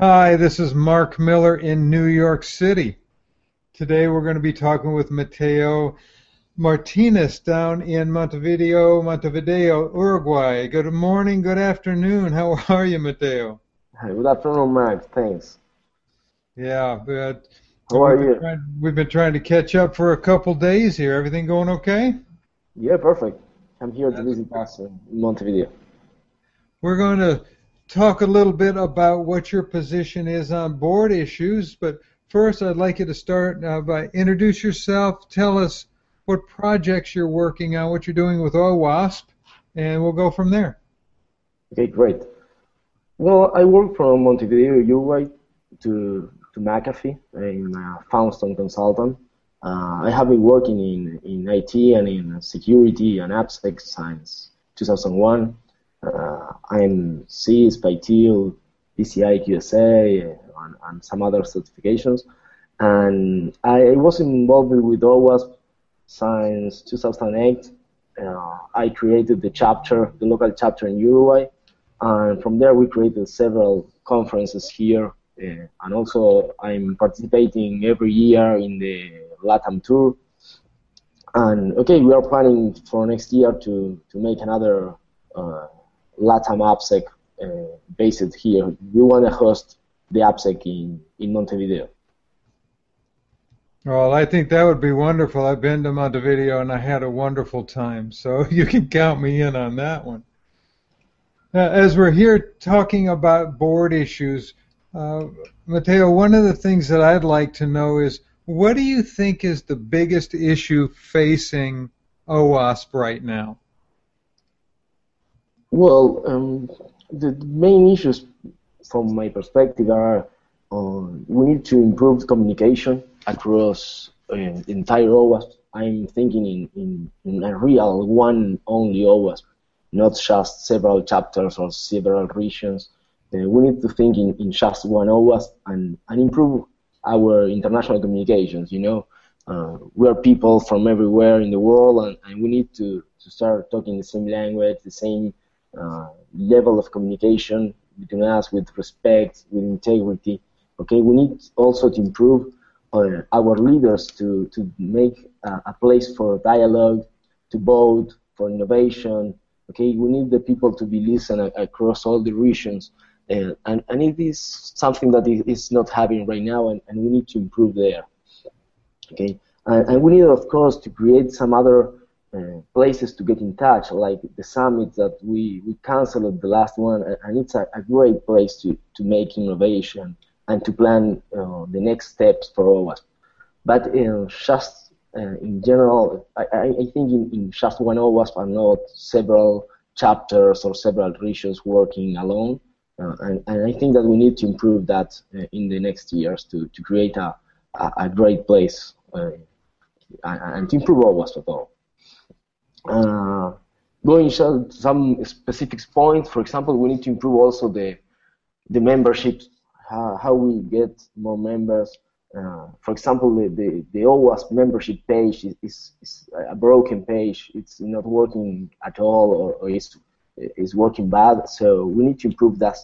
Hi, this is Mark Miller in New York City. Today we're going to be talking with Mateo Martinez down in Montevideo, Montevideo, Uruguay. Good morning, good afternoon. How are you, Mateo? Good afternoon, Mark. Thanks. Yeah, but How are we've you? Been trying, we've been trying to catch up for a couple days here. Everything going okay? Yeah, perfect. I'm here to visit us in Montevideo. We're going to talk a little bit about what your position is on board issues, but first I'd like you to start uh, by introduce yourself, tell us what projects you're working on, what you're doing with OWASP, and we'll go from there. Okay, great. Well, I work from Montevideo, Uruguay, to to McAfee. I'm a Foundstone consultant. Uh, I have been working in, in IT and in security and AppSec since 2001. Uh, I'm CISSP, ITIL, PCI QSA, and, and some other certifications. And I was involved with OWASP since 2008. Uh, I created the chapter, the local chapter in Uruguay, and from there we created several conferences here. Uh, and also, I'm participating every year in the LATAM tour. And okay, we are planning for next year to, to make another uh, LATAM AppSec uh, based here. We want to host the AppSec in, in Montevideo. Well, I think that would be wonderful. I've been to Montevideo and I had a wonderful time, so you can count me in on that one. Now, as we're here talking about board issues, uh, Mateo, one of the things that I'd like to know is what do you think is the biggest issue facing OWASP right now? Well, um, the main issues from my perspective are uh, we need to improve communication across uh, entire OWASP. I'm thinking in, in, in a real one only OWASP, not just several chapters or several regions. Uh, we need to think in, in just one OWASP and, and improve our international communications. You know, uh, we are people from everywhere in the world, and, and we need to, to start talking the same language, the same level of communication between us with respect, with integrity. Okay, we need also to improve uh, our leaders to, to make a, a place for dialogue, to vote, for innovation. Okay, we need the people to be listened across all the regions. Uh, and, and it is something that is is not happening right now, and, and we need to improve there. Okay, and, and we need, of course, to create some other uh, places to get in touch, like the summit that we, we canceled the last one, and- and it's a, a great place to, to make innovation and to plan uh, the next steps for us. But uh, just uh, in general, I, I think in, in just one OWASP are not several chapters or several regions working alone. Uh, and, and I think that we need to improve that uh, in the next years to, to create a, a, a great place uh, and, and to improve OWASP at all. Uh, going to some specific points, for example, we need to improve also the the membership, how, how we get more members. Uh, for example, the, the, the OWASP membership page is, is, is a broken page. It's not working at all or, or is, is working bad. So we need to improve that,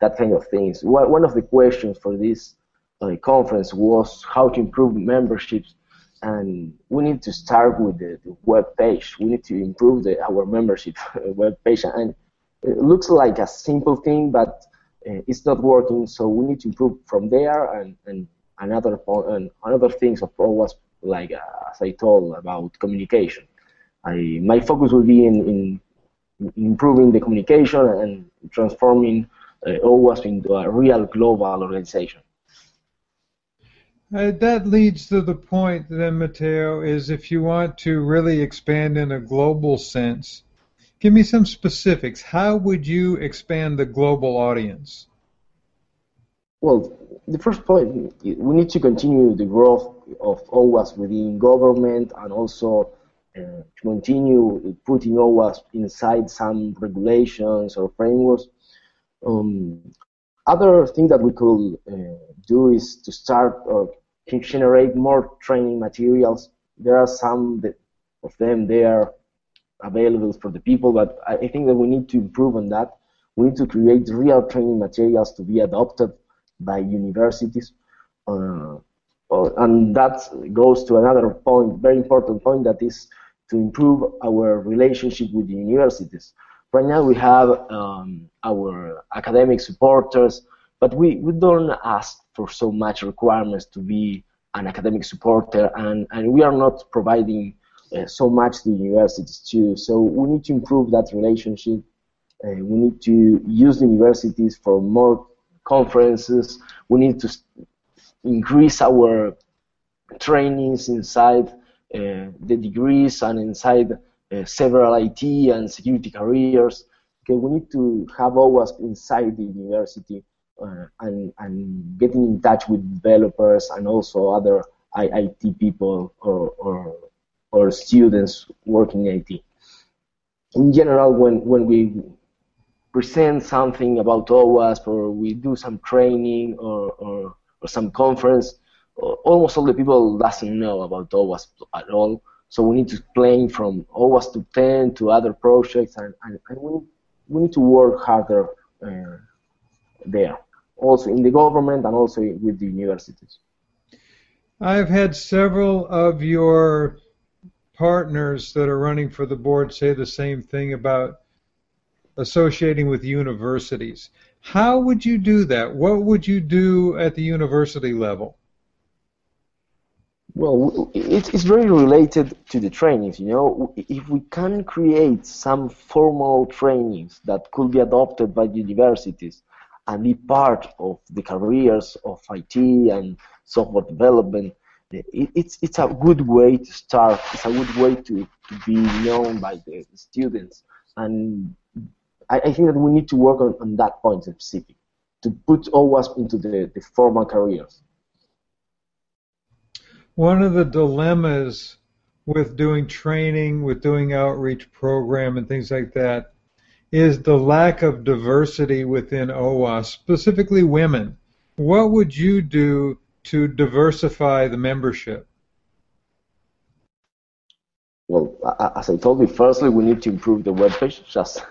that kind of things. One one of the questions for this uh, conference was how to improve memberships and we need to start with the, the web page. We need to improve the, our membership web page, and it looks like a simple thing, but uh, it's not working. So we need to improve from there, and, and another and another things of was like uh, as I told about communication. I my focus will be in, in improving the communication and transforming uh, OWASP into a real global organization. Uh, that leads to the point then, Mateo, is if you want to really expand in a global sense, give me some specifics. How would you expand the global audience? Well, the first point, we need to continue the growth of OWASP within government and also uh, to continue putting OWASP inside some regulations or frameworks. Um, other thing that we could uh, do is to start or to generate more training materials. There are some of them there available for the people, but I, I think that we need to improve on that. We need to create real training materials to be adopted by universities. Uh, and that goes to another point, very important point, that is to improve our relationship with the universities. Right now we have um, our academic supporters, but we, we don't ask for so much requirements to be an academic supporter, and, and we are not providing uh, so much to universities too. So we need to improve that relationship. Uh, we need to use universities for more conferences. We need to increase our trainings inside uh, the degrees and inside uh, several IT and security careers. Okay, we need to have always inside the university uh, and, and getting in touch with developers and also other IT people or, or, or students working in IT. In general, when, when we present something about OWASP or we do some training or, or, or some conference, almost all the people doesn't know about OWASP at all. So we need to explain from OWASP Top 10 to other projects, and, and, and we, we need to work harder uh, there, also in the government and also with the universities. I've had several of your partners that are running for the board say the same thing about associating with universities. How would you do that? What would you do at the university level? Well, it's, it's very related to the trainings, you know. If we can create some formal trainings that could be adopted by universities and be part of the careers of IT and software development, it's, it's a good way to start. It's a good way to, to be known by the students. And I, I think that we need to work on, on that point specific, to put OWASP into the, the formal careers. One of the dilemmas with doing training, with doing outreach program and things like that, is the lack of diversity within OWASP, specifically women. What would you do to diversify the membership? Well, as I told you, firstly, we need to improve the webpage just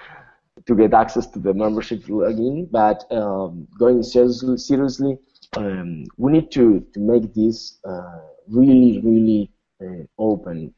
to get access to the membership login. But um, going seriously, seriously um, we need to, to make this uh, really, really uh, open.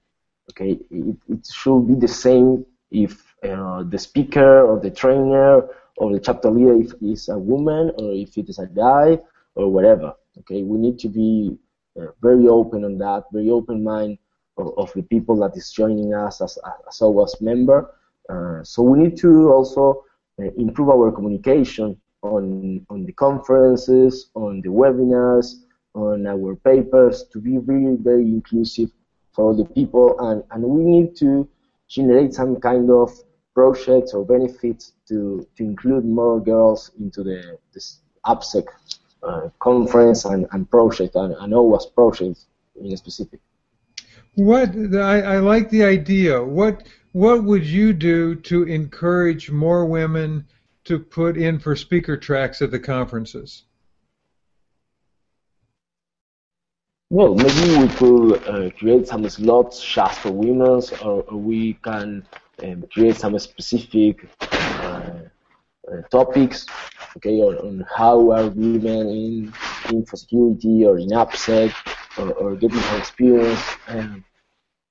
Okay, it, it should be the same if uh, the speaker or the trainer or the chapter leader if is a woman or if it is a guy or whatever. Okay, we need to be uh, very open on that, very open mind of, of, the people that is joining us as as OWASP member. Uh, so we need to also uh, improve our communication on, on the conferences, on the webinars, on our papers to be really very inclusive for all the people and, and we need to generate some kind of projects or benefits to, to include more girls into the this uh, conference and, and project and, and OWASP projects in specific. What I, I like the idea. What what would you do to encourage more women to put in for speaker tracks at the conferences? Well, maybe we could uh, create some slots just for women, or, we can um, create some specific uh, uh, topics, okay, on, on, how are women in info security or in AppSec, or, or getting some experience. Um,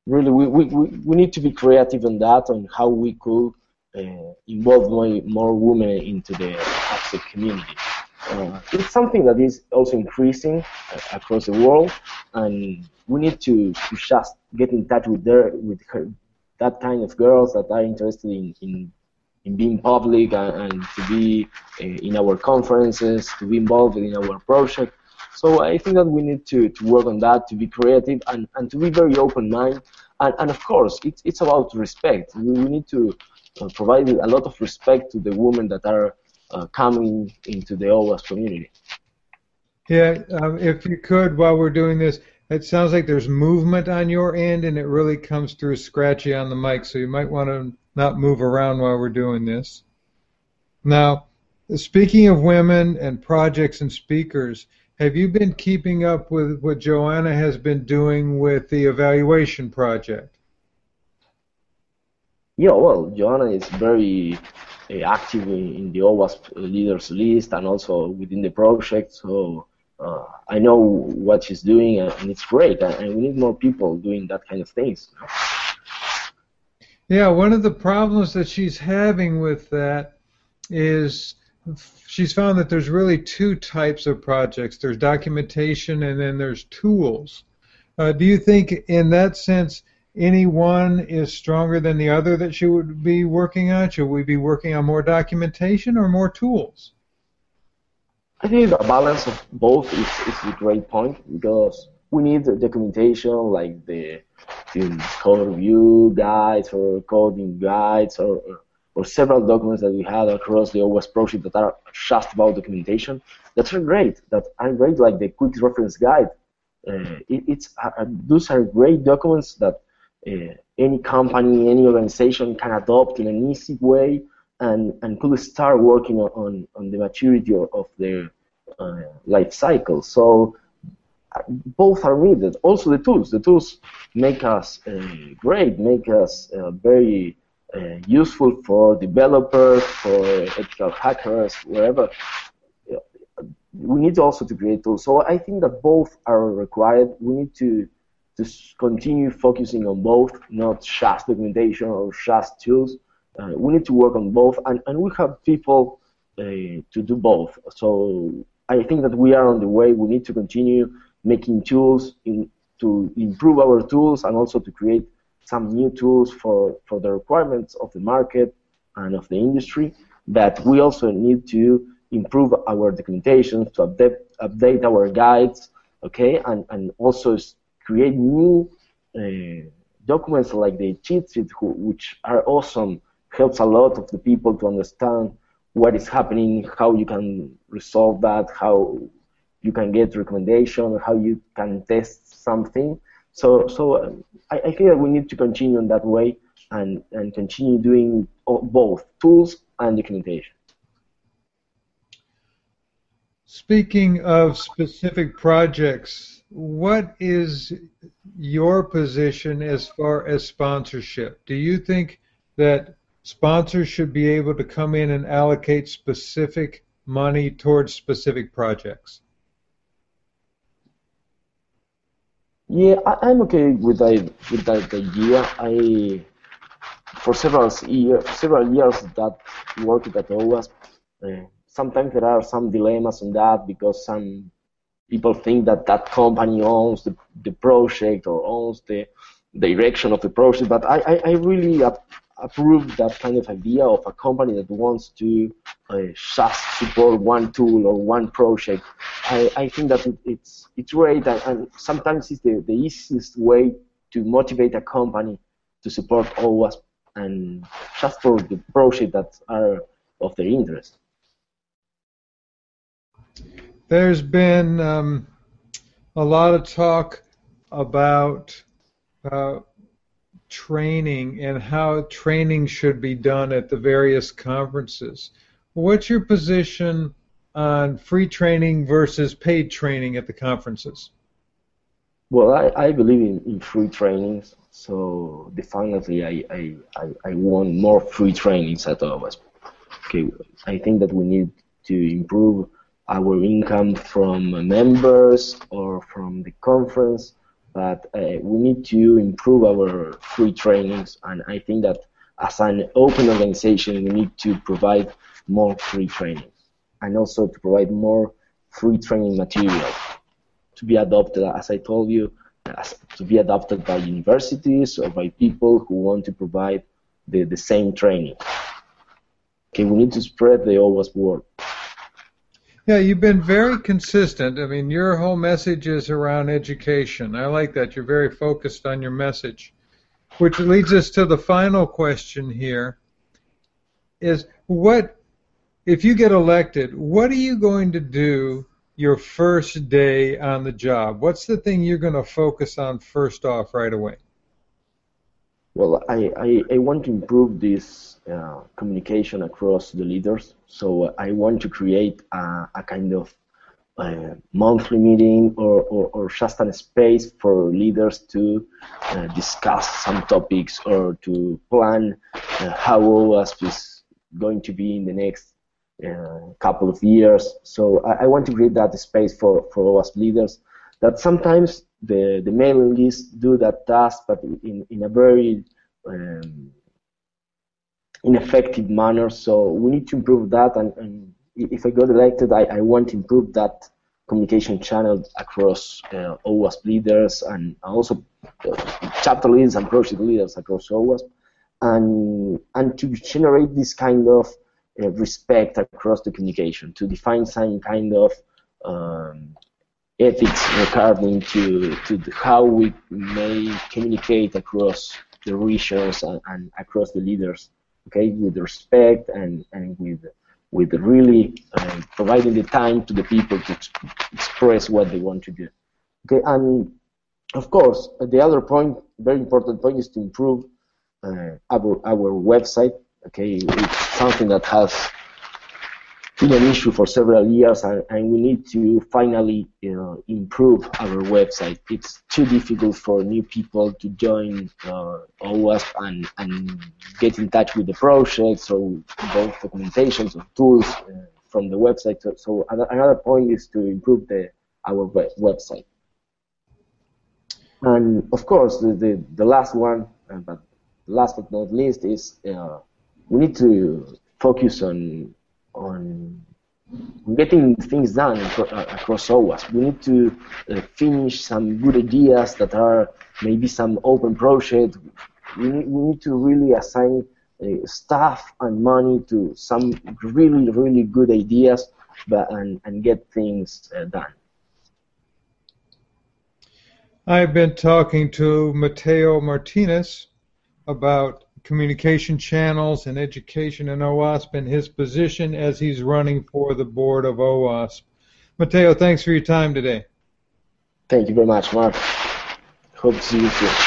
really, we, we, we need to be creative on that, on how we could uh, involve more, more women into the AppSec community. Uh, it's something that is also increasing uh, across the world, and we need to, to just get in touch with their with her, that kind of girls that are interested in, in, in being public and, and to be uh, in our conferences, to be involved in our project. So I think that we need to, to work on that, to be creative, and, and to be very open-minded. And, and of course, it's, it's about respect. We, we need to uh, provide a lot of respect to the women that are uh, coming into the OWASP community. Yeah, um, if you could, while we're doing this, it sounds like there's movement on your end, and it really comes through scratchy on the mic, so you might want to not move around while we're doing this. Now, speaking of women and projects and speakers, have you been keeping up with what Joanna has been doing with the evaluation project? Yeah, well, Joanna is very active in the OWASP leaders list and also within the project. So uh, I know what she's doing, and it's great. And we need more people doing that kind of things. Yeah, one of the problems that she's having with that is she's found that there's really two types of projects. There's documentation, and then there's tools. Uh, do you think, in that sense, any one is stronger than the other that she would be working on? Should we be working on more documentation or more tools? I think the balance of both is, is a great point because we need documentation like the, the code review guides or coding guides or, or several documents that we have across the OWASP project that are just about documentation. That's great. That are great, like the quick reference guide. Uh, it, it's uh, those are great documents that any company, any organization can adopt in an easy way and, and could start working on, on the maturity of, their uh, life cycle. So uh, both are needed. Also the tools. The tools make us uh, great, make us uh, very uh, useful for developers, for ethical hackers, wherever. We need also to create tools. So I think that both are required. We need to to continue focusing on both, not just documentation or just tools. Uh, we need to work on both, and, and we have people uh, to do both. So I think that we are on the way. We need to continue making tools in, to improve our tools and also to create some new tools for, for the requirements of the market and of the industry. But we also need to improve our documentation, to update, update our guides, okay, and, and also create new uh, documents like the cheat sheet, which are awesome, helps a lot of the people to understand what is happening, how you can resolve that, how you can get recommendation, how you can test something. So, so um, I, I feel that we need to continue in that way and, and continue doing both tools and documentation. Speaking of specific projects, what is your position as far as sponsorship? Do you think that sponsors should be able to come in and allocate specific money towards specific projects? Yeah, I, am okay with that with that idea. I for several years, several years that worked at OWASP, uh, sometimes there are some dilemmas on that because some people think that that company owns the, the project or owns the direction of the project, but I, I, I really approve that kind of idea of a company that wants to uh, just support one tool or one project. I, I think that it, it's it's great, and, and, sometimes it's the, the easiest way to motivate a company to support OWASP and just for the project that are of their interest. There's been um, a lot of talk about uh, training and how training should be done at the various conferences. What's your position on free training versus paid training at the conferences? Well, I, I believe in, in free trainings, so definitely I, I, I, I want more free trainings at all OWASP. Okay, I think that we need to improve our income from members or from the conference, but uh, we need to improve our free trainings. And I think that as an open organization, we need to provide more free trainings and also to provide more free training material to be adopted, as I told you, to be adopted by universities or by people who want to provide the, the same training. Okay, we need to spread the OWASP word. Yeah, you've been very consistent. I mean, your whole message is around education. I like that. You're very focused on your message. Which leads us to the final question here is what if you get elected, what are you going to do your first day on the job? What's the thing you're going to focus on first off right away? Well, I, I, I want to improve this uh, communication across the leaders. So uh, I want to create a, a kind of uh, monthly meeting or, or, or, just a space for leaders to uh, discuss some topics or to plan uh, how OWASP is going to be in the next uh, couple of years. So I, I, want to create that space for, for OWASP leaders that sometimes the, the mailing list do that task, but in, in a very um, ineffective manner. So we need to improve that. And, and if I got elected, I, I, want to improve that communication channel across uh, OWASP leaders and also uh, chapter leaders and project leaders across OWASP, and and to generate this kind of uh, respect across the communication, to define some kind of um, ethics regarding to to how we may communicate across the regions and, and across the leaders, okay, with respect and and with with really uh, providing the time to the people to express what they want to do. Okay, and of course, the other point, very important point, is to improve uh, our our website. Okay, it's something that has been an issue for several years, and, and we need to finally know, improve our website. It's too difficult for new people to join uh, OWASP and, and get in touch with the projects or both documentations or tools uh, from the website. So, so, another point is to improve the our web website. And of course, the, the, the last one, uh, but last but not least, is uh, we need to focus on on getting things done uh, across OWASP. We need to uh, finish some good ideas that are maybe some open project. We need, we need to really assign uh, staff and money to some really, really good ideas but, and, and get things uh, done. I've been talking to Mateo Martinez about communication channels and education in OWASP and his position as he's running for the board of OWASP. Mateo, thanks for your time today. Thank you very much, Mark. Hope to see you soon.